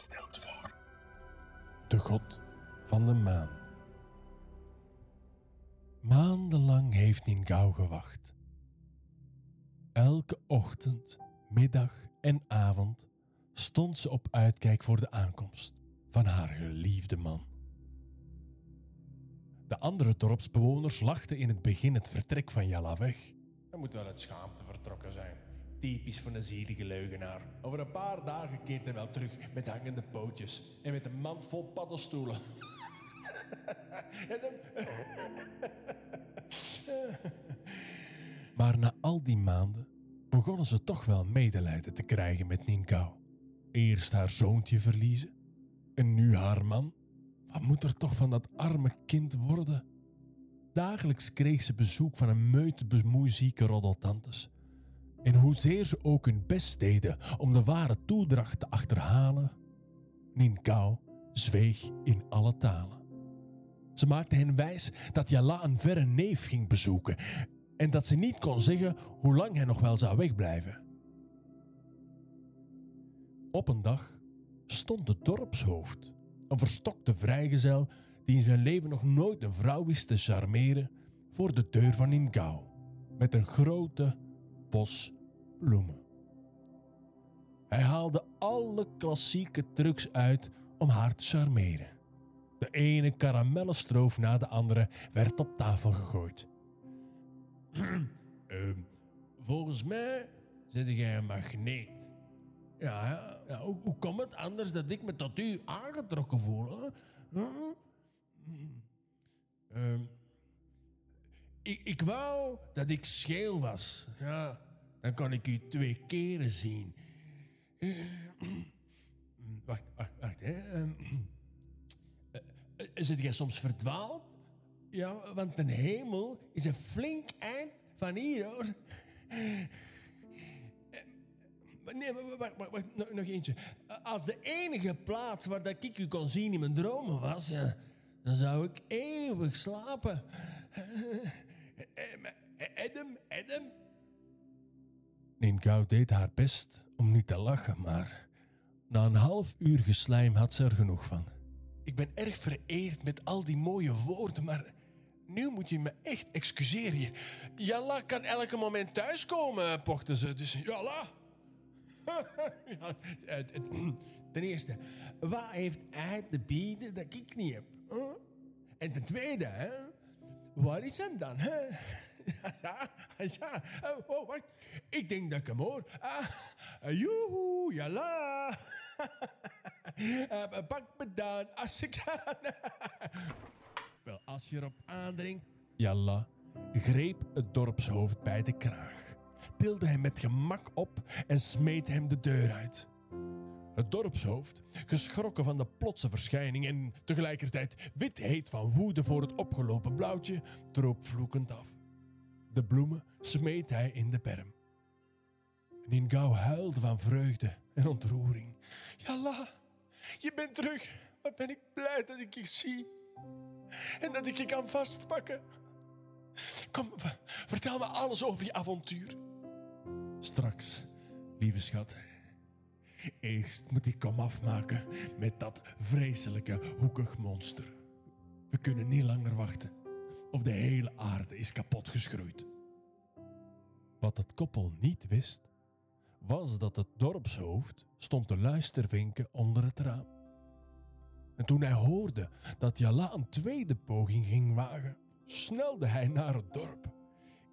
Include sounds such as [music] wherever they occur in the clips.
stelt voor de god van de maan. Maandenlang heeft Ningao gewacht. Elke ochtend, middag en avond stond ze op uitkijk voor de aankomst van haar geliefde man. De andere dorpsbewoners lachten in het begin het vertrek van Jalla weg. Hij moet wel uit schaamte vertrokken zijn. Typisch van een zielige leugenaar. Over een paar dagen keert hij wel terug met hangende pootjes en met een mand vol paddenstoelen. [laughs] Maar na al die maanden begonnen ze toch wel medelijden te krijgen met Ninkau. Eerst haar zoontje verliezen en nu haar man. Wat moet er toch van dat arme kind worden? Dagelijks kreeg ze bezoek van een meute bemoeizieke roddeltantes. En hoezeer ze ook hun best deden om de ware toedracht te achterhalen, Ninkau zweeg in alle talen. Ze maakte hen wijs dat Jala een verre neef ging bezoeken en dat ze niet kon zeggen hoe lang hij nog wel zou wegblijven. Op een dag stond de dorpshoofd, een verstokte vrijgezel die in zijn leven nog nooit een vrouw wist te charmeren, voor de deur van Ingao met een grote bos bloemen. Hij haalde alle klassieke trucs uit om haar te charmeren. De ene karamellenstroof na de andere werd op tafel gegooid. [clears throat] Ehm, volgens mij zit jij een magneet. Ja, ja, hoe, komt het anders dat ik me tot u aangetrokken voel? Huh? Ehm, ik, wou dat ik scheel was. Ja, dan kan ik u twee keren zien. [clears throat] Wacht, wacht, wacht. Hè. Ehm, eh, eh, zit jij soms verdwaald? Ja, want de hemel is een flink eind van hier, hoor. Eh, Nee, wacht, wacht, nog eentje. Als de enige plaats waar dat ik u kon zien in mijn dromen was, ja, dan zou ik eeuwig slapen. Adam, Adam. Ninkau deed haar best om niet te lachen, maar na een half uur geslijm had ze er genoeg van. Ik ben erg vereerd met al die mooie woorden, maar nu moet je me echt excuseren. Jalla kan elke moment thuiskomen, pochte ze. Dus Jalla. [laughs] Ten eerste, wat heeft hij te bieden dat ik niet heb? En ten tweede, hè, waar is hem dan? Hè? [laughs] Ja, ja. Oh, oh. Ik denk dat ik hem hoor. Ah, joehoe, jala. [laughs] Eh, Pak me dan, als ik. [laughs] Wel, als je erop aandringt... Jalla greep het dorpshoofd bij de kraag, tilde hem met gemak op en smeet hem de deur uit. Het dorpshoofd, geschrokken van de plotse verschijning en tegelijkertijd wit heet van woede voor het opgelopen blauwtje, droop vloekend af. De bloemen smeet hij in de berm. Ningao huilde van vreugde en ontroering. Jalla, je bent terug. Wat ben ik blij dat ik je zie. En dat ik je kan vastpakken. Kom, vertel me alles over je avontuur. Straks, lieve schat. Eerst moet ik kom afmaken met dat vreselijke hoekig monster. We kunnen niet langer wachten. Of de hele aarde is kapot geschroeid. Wat het koppel niet wist, was dat het dorpshoofd stond te luistervinken onder het raam. En toen hij hoorde dat Jala een tweede poging ging wagen, snelde hij naar het dorp.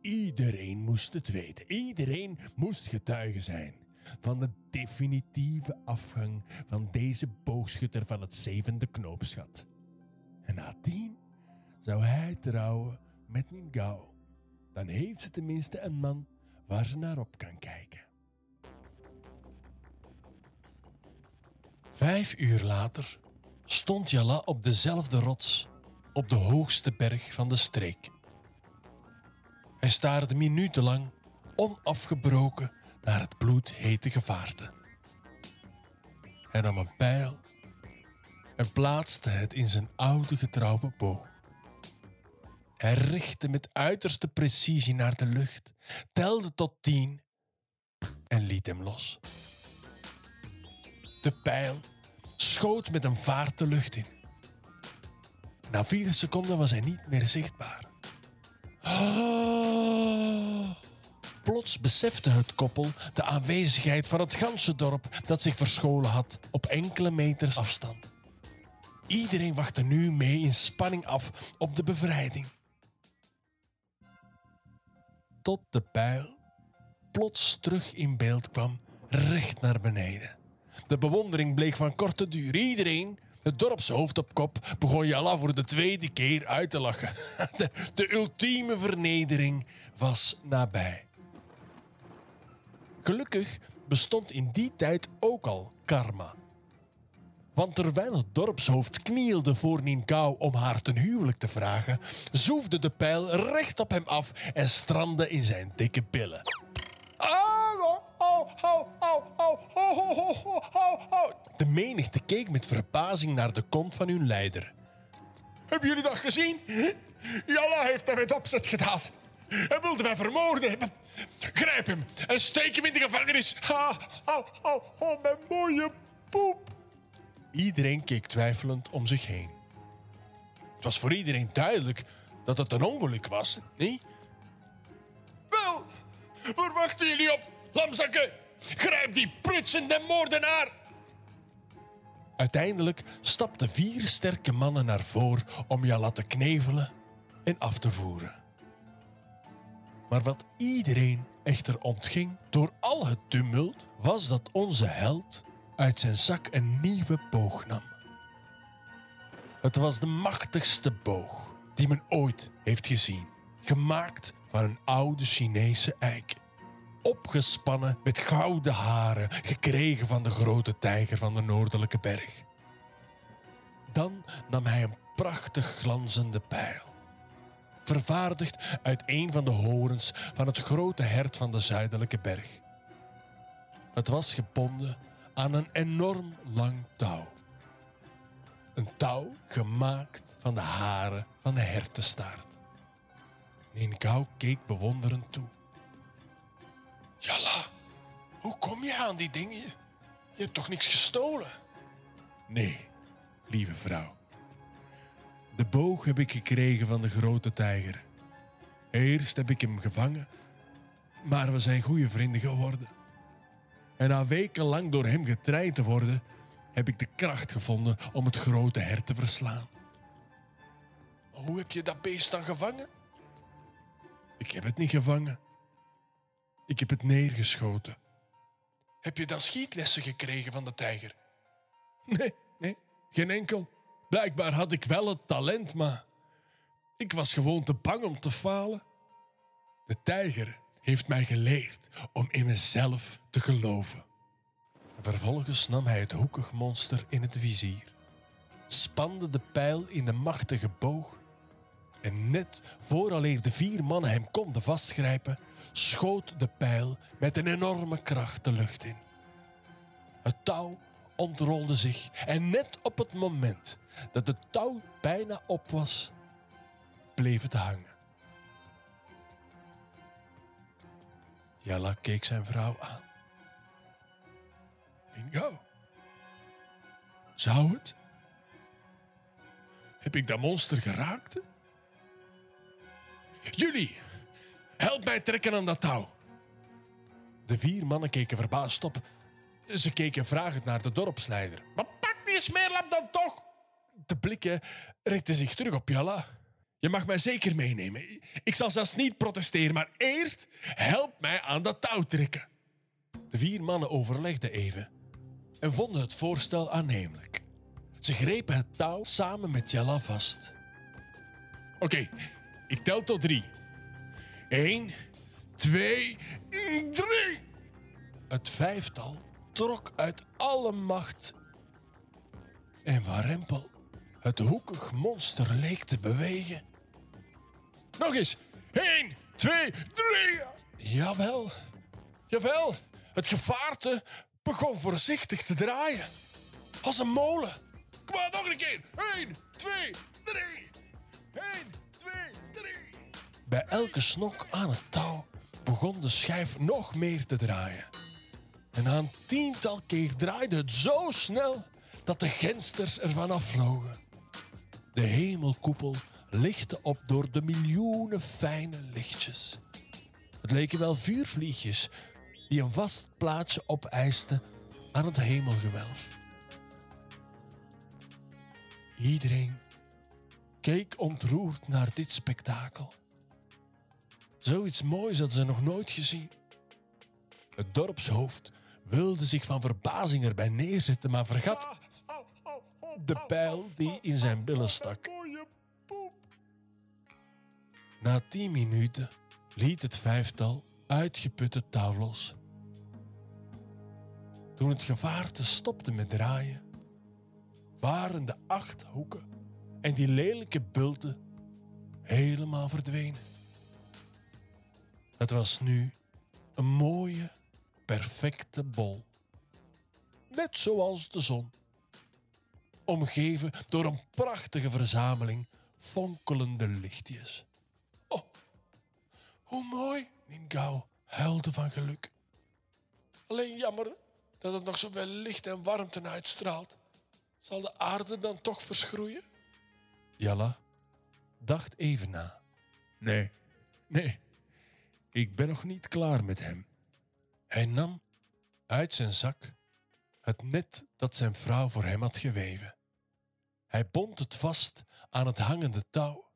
Iedereen moest het weten, iedereen moest getuige zijn van de definitieve afgang van deze boogschutter van het zevende knoopsgat. En nadien zou hij trouwen met Ningao. Dan heeft ze tenminste een man waar ze naar op kan kijken. Vijf uur later stond Jala op dezelfde rots, op de hoogste berg van de streek. Hij staarde minutenlang, onafgebroken, naar het bloedhete gevaarte. Hij nam een pijl en plaatste het in zijn oude getrouwe boog. Hij richtte met uiterste precisie naar de lucht, telde tot tien en liet hem los. De pijl schoot met een vaart de lucht in. Na vier seconden was hij niet meer zichtbaar. Oh. Plots besefte het koppel de aanwezigheid van het ganse dorp dat zich verscholen had op enkele meters afstand. Iedereen wachtte nu mee in spanning af op de bevrijding. Tot de pijl plots terug in beeld kwam, recht naar beneden. De bewondering bleek van korte duur. Iedereen, het dorpshoofd op kop, begon Jalla voor de tweede keer uit te lachen. [laughs] De, de ultieme vernedering was nabij. Gelukkig bestond in die tijd ook al karma. Want terwijl het dorpshoofd knielde voor Ninkau om haar ten huwelijk te vragen, zoefde de pijl recht op hem af en strandde in zijn dikke billen. De menigte keek met verbazing naar de kont van hun leider. Hebben jullie dat gezien? Jalla heeft dat met opzet gedaan. Hij wilde mij vermoorden. Grijp hem en steek hem in de gevangenis. Ha, ha, ha, ha, mijn mooie poep. Iedereen keek twijfelend om zich heen. Het was voor iedereen duidelijk dat het een ongeluk was, niet? Wel, waar wachten jullie op, lamzakken? Grijp die prutsende moordenaar! Uiteindelijk stapten vier sterke mannen naar voren om Jalla te knevelen en af te voeren. Maar wat iedereen echter ontging door al het tumult, was dat onze held uit zijn zak een nieuwe boog nam. Het was de machtigste boog die men ooit heeft gezien, gemaakt van een oude Chinese eik. Opgespannen met gouden haren, gekregen van de grote tijger van de Noordelijke Berg. Dan nam hij een prachtig glanzende pijl vervaardigd uit een van de horens van het grote hert van de zuidelijke berg. Het was gebonden aan een enorm lang touw. Een touw gemaakt van de haren van de hertenstaart. Ninkau keek bewonderend toe. Jalla, hoe kom je aan die dingen? Je hebt toch niks gestolen? Nee, lieve vrouw. De boog heb ik gekregen van de grote tijger. Eerst heb ik hem gevangen, maar we zijn goede vrienden geworden. En na wekenlang door hem getraind te worden, heb ik de kracht gevonden om het grote hert te verslaan. Hoe heb je dat beest dan gevangen? Ik heb het niet gevangen. Ik heb het neergeschoten. Heb je dan schietlessen gekregen van de tijger? Nee, nee, geen enkel. Blijkbaar had ik wel het talent, maar ik was gewoon te bang om te falen. De tijger heeft mij geleerd om in mezelf te geloven. Vervolgens nam hij het hoekig monster in het vizier, spande de pijl in de machtige boog en net vooraleer de vier mannen hem konden vastgrijpen, schoot de pijl met een enorme kracht de lucht in. Het touw ontrolde zich en net op het moment dat het touw bijna op was, bleef het hangen. Jalla keek zijn vrouw aan. Bingo. Zou het? Heb ik dat monster geraakt? Jullie, help mij trekken aan dat touw. De vier mannen keken verbaasd op. Ze keken vragend naar de dorpsleider. Maar pak die smeerlap dan toch! De blikken richtten zich terug op Jalla. Je mag mij zeker meenemen. Ik zal zelfs niet protesteren, maar eerst help mij aan dat touw trekken. De vier mannen overlegden even en vonden het voorstel aannemelijk. Ze grepen het touw samen met Jalla vast. Oké, ik tel tot drie. Eén, twee, drie. Het vijftal trok uit alle macht. En warempel het hoekig monster leek te bewegen. Nog eens. 1, 2, 3. Jawel. Jawel. Het gevaarte begon voorzichtig te draaien. Als een molen. Kom maar, nog een keer. 1, 2, 3. 1, 2, 3. Bij elke snok aan het touw begon de schijf nog meer te draaien. En na een tiental keer draaide het zo snel dat de gensters ervan afvlogen. De hemelkoepel lichtte op door de miljoenen fijne lichtjes. Het leken wel vuurvliegjes die een vast plaatsje opeisten aan het hemelgewelf. Iedereen keek ontroerd naar dit spektakel. Zoiets moois hadden ze nog nooit gezien. Het dorpshoofd wilde zich van verbazing erbij neerzetten, maar vergat de pijl die in zijn billen stak. Na tien minuten liet het vijftal uitgeputte touw los. Toen het gevaarte stopte met draaien, waren de acht hoeken en die lelijke bulten helemaal verdwenen. Het was nu een mooie, perfecte bol. Net zoals de zon. Omgeven door een prachtige verzameling fonkelende lichtjes. Oh, hoe mooi! Ningao huilde van geluk. Alleen jammer dat het nog zoveel licht en warmte uitstraalt. Zal de aarde dan toch verschroeien? Jalla dacht even na. Nee, nee, ik ben nog niet klaar met hem. Hij nam uit zijn zak het net dat zijn vrouw voor hem had geweven. Hij bond het vast aan het hangende touw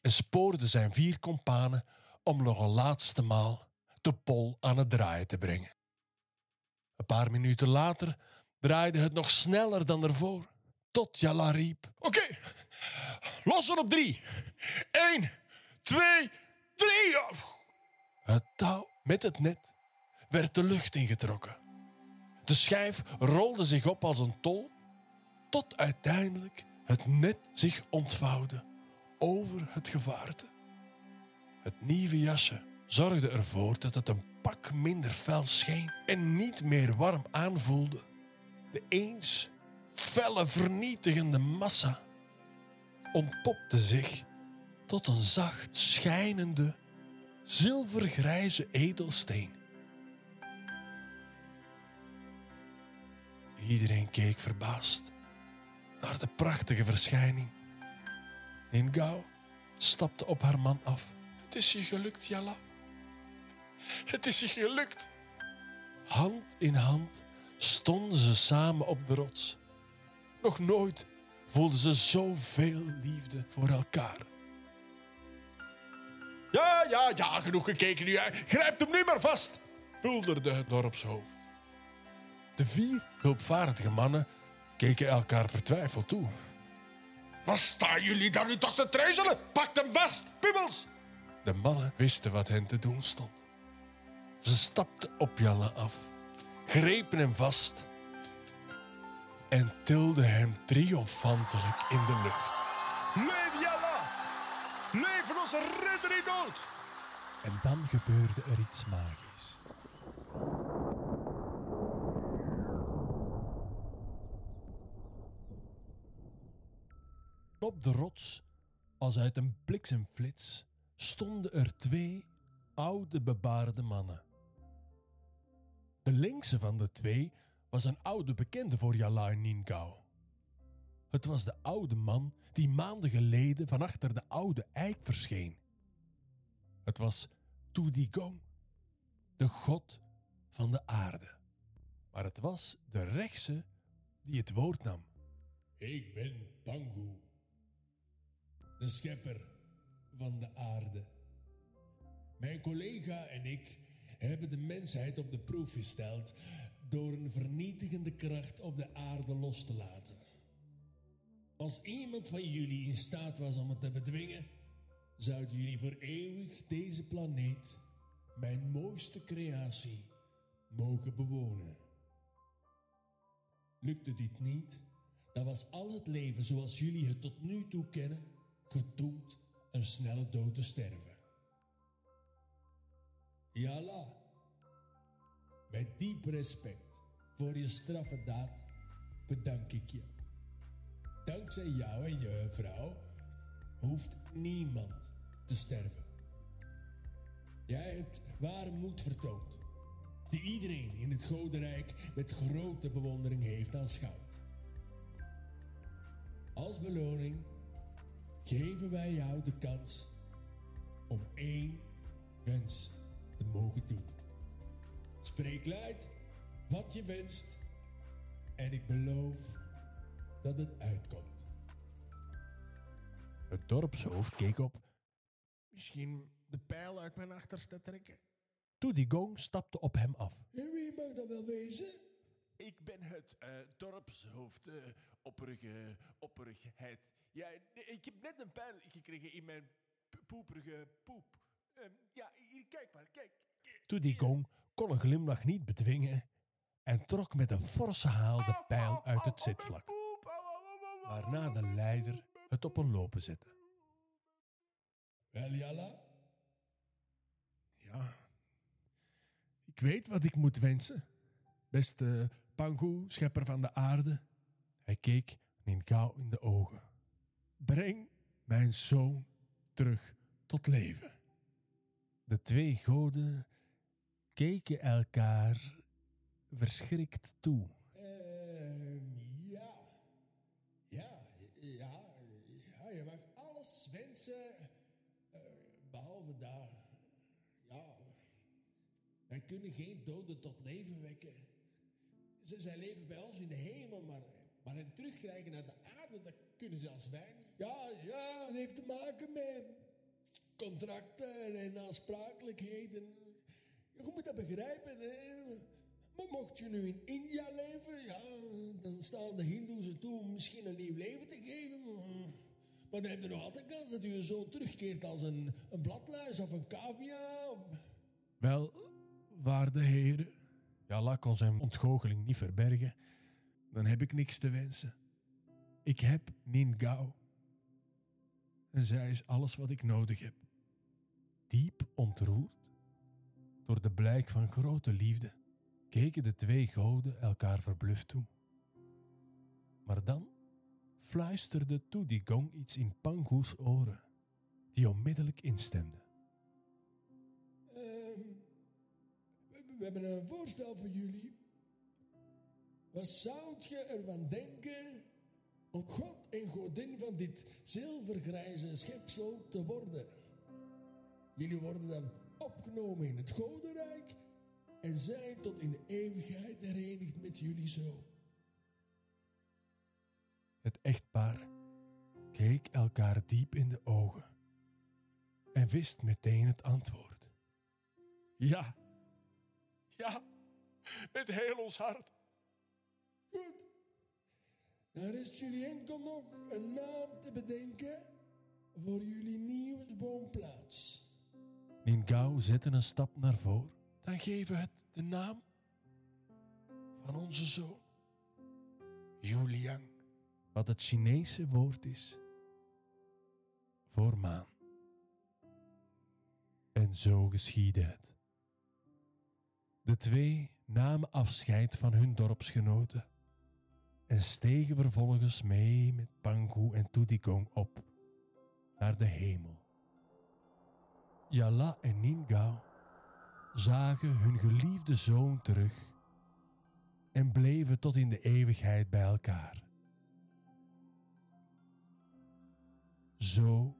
en spoorde zijn vier kompanen om nog een laatste maal de pol aan het draaien te brengen. Een paar minuten later draaide het nog sneller dan ervoor, tot Jalla riep: Oké, lossen op drie. Eén, twee, drie. Het touw met het net werd de lucht ingetrokken. De schijf rolde zich op als een tol, tot uiteindelijk het net zich ontvouwde over het gevaarte. Het nieuwe jasje zorgde ervoor dat het een pak minder fel scheen en niet meer warm aanvoelde. De eens felle vernietigende massa ontpopte zich tot een zacht schijnende zilvergrijze edelsteen. Iedereen keek verbaasd naar de prachtige verschijning. Ningao stapte op haar man af. Het is je gelukt, Jalla. Het is je gelukt. Hand in hand stonden ze samen op de rots. Nog nooit voelden ze zoveel liefde voor elkaar. Ja, ja, ja, genoeg gekeken nu. Grijp hem nu maar vast, bulderde het dorpshoofd. De vier hulpvaardige mannen keken elkaar vertwijfeld toe. Wat staan jullie daar nu toch te treuzelen? Pak hem vast, pummels! De mannen wisten wat hen te doen stond. Ze stapten op Jalla af, grepen hem vast en tilden hem triomfantelijk in de lucht. Leef Jalla! Leef onze ridder in nood! En dan gebeurde er iets magisch. Op de rots, als uit een bliksemflits, stonden er twee oude bebaarde mannen. De linkse van de twee was een oude bekende voor Jala en Ningao. Het was de oude man die maanden geleden van achter de oude eik verscheen. Het was Tudigong, de god van de aarde. Maar het was de rechtse die het woord nam. Ik ben Pangu, de schepper van de aarde. Mijn collega en ik hebben de mensheid op de proef gesteld door een vernietigende kracht op de aarde los te laten. Als iemand van jullie in staat was om het te bedwingen, zouden jullie voor eeuwig deze planeet, mijn mooiste creatie, mogen bewonen. Lukte dit niet, dan was al het leven zoals jullie het tot nu toe kennen, gedoemd een snelle dood te sterven. Yalla, met diep respect voor je straffe daad bedank ik je. Dankzij jou en je vrouw hoeft niemand te sterven. Jij hebt ware moed vertoond, die iedereen in het Godenrijk met grote bewondering heeft aanschouwd. Als beloning geven wij jou de kans om één wens te mogen doen. Spreek luid wat je wenst en ik beloof dat het uitkomt. Het dorpshoofd keek op. Misschien de pijl uit mijn achterste trekken. Toedigong stapte op hem af. En wie mag dat wel wezen? Ik ben het eh, dorpshoofd, eh, opperige, opperigheid. Ja, ik heb net een pijl gekregen in mijn poeperige poep. Ehm, ja, hier, kijk maar, kijk. Toedigong kon een glimlach niet bedwingen en trok met een forse haal de pijl uit het zitvlak, waarna de leider het op een lopen zette. Wel, Jalla, Ja, ik weet wat ik moet wensen. Beste Pangu, schepper van de aarde. Hij keek Ninkau in de ogen. Breng mijn zoon terug tot leven. De twee goden keken elkaar verschrikt toe. Ehm, ja. Ja, ja, ja, je mag alles wensen, eh, behalve daar. Ja, wij kunnen geen doden tot leven wekken. Zij leven bij ons in de hemel, maar, maar hen terugkrijgen naar de aarde, dat kunnen zelfs wij niet. Ja, ja, het heeft te maken met contracten en aansprakelijkheden. Je moet dat begrijpen, hè. Mocht je nu in India leven, ja, dan staan de Hindoes er toe om misschien een nieuw leven te geven. Maar dan heb je nog altijd kans dat je zoon terugkeert als een, een bladluis of een cavia. Of... Wel, waarde heren, Jalla kon zijn ontgoocheling niet verbergen, dan heb ik niks te wensen. Ik heb Ningao. En zij is alles wat ik nodig heb. Diep ontroerd door de blijk van grote liefde, keken de twee goden elkaar verbluft toe. Maar dan fluisterde Toedigong iets in Pangoes oren, die onmiddellijk instemde. We, we hebben een voorstel voor jullie. Wat zou je ervan denken om God en godin van dit zilvergrijze schepsel te worden? Jullie worden dan opgenomen in het godenrijk en zijn tot in de eeuwigheid herenigd met jullie zoon. Het echtpaar keek elkaar diep in de ogen en wist meteen het antwoord. Ja, ja, met heel ons hart. Goed. Dan rest jullie enkel nog een naam te bedenken voor jullie nieuwe woonplaats. Ningao zette een stap naar voren. Dan geven we het de naam van onze zoon, Julian, wat het Chinese woord is voor maan. En zo geschiedde het. De twee namen afscheid van hun dorpsgenoten en stegen vervolgens mee met Pangu en Tudigong op naar de hemel. Yala en Ningao zagen hun geliefde zoon terug en bleven tot in de eeuwigheid bij elkaar. Zo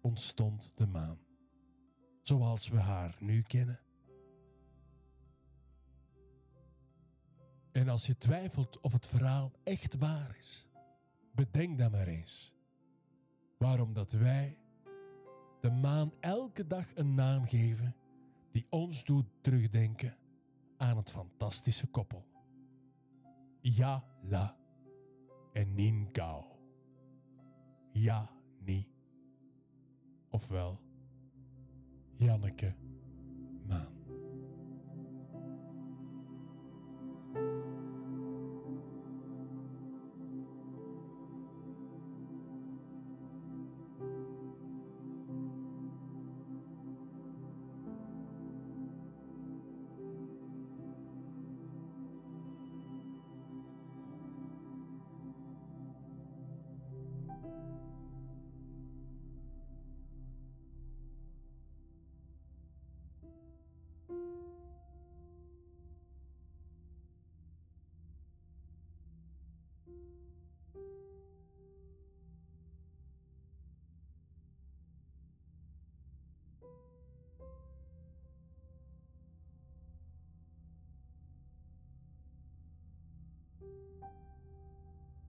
ontstond de maan, zoals we haar nu kennen. En als je twijfelt of het verhaal echt waar is, bedenk dan maar eens waarom dat wij de maan elke dag een naam geven die ons doet terugdenken aan het fantastische koppel. Ja, la en Nin Gao. Ja, ni. Ofwel, Janneke Maan.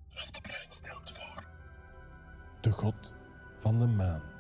Raf de Bruin stelt voor. De god van de maan.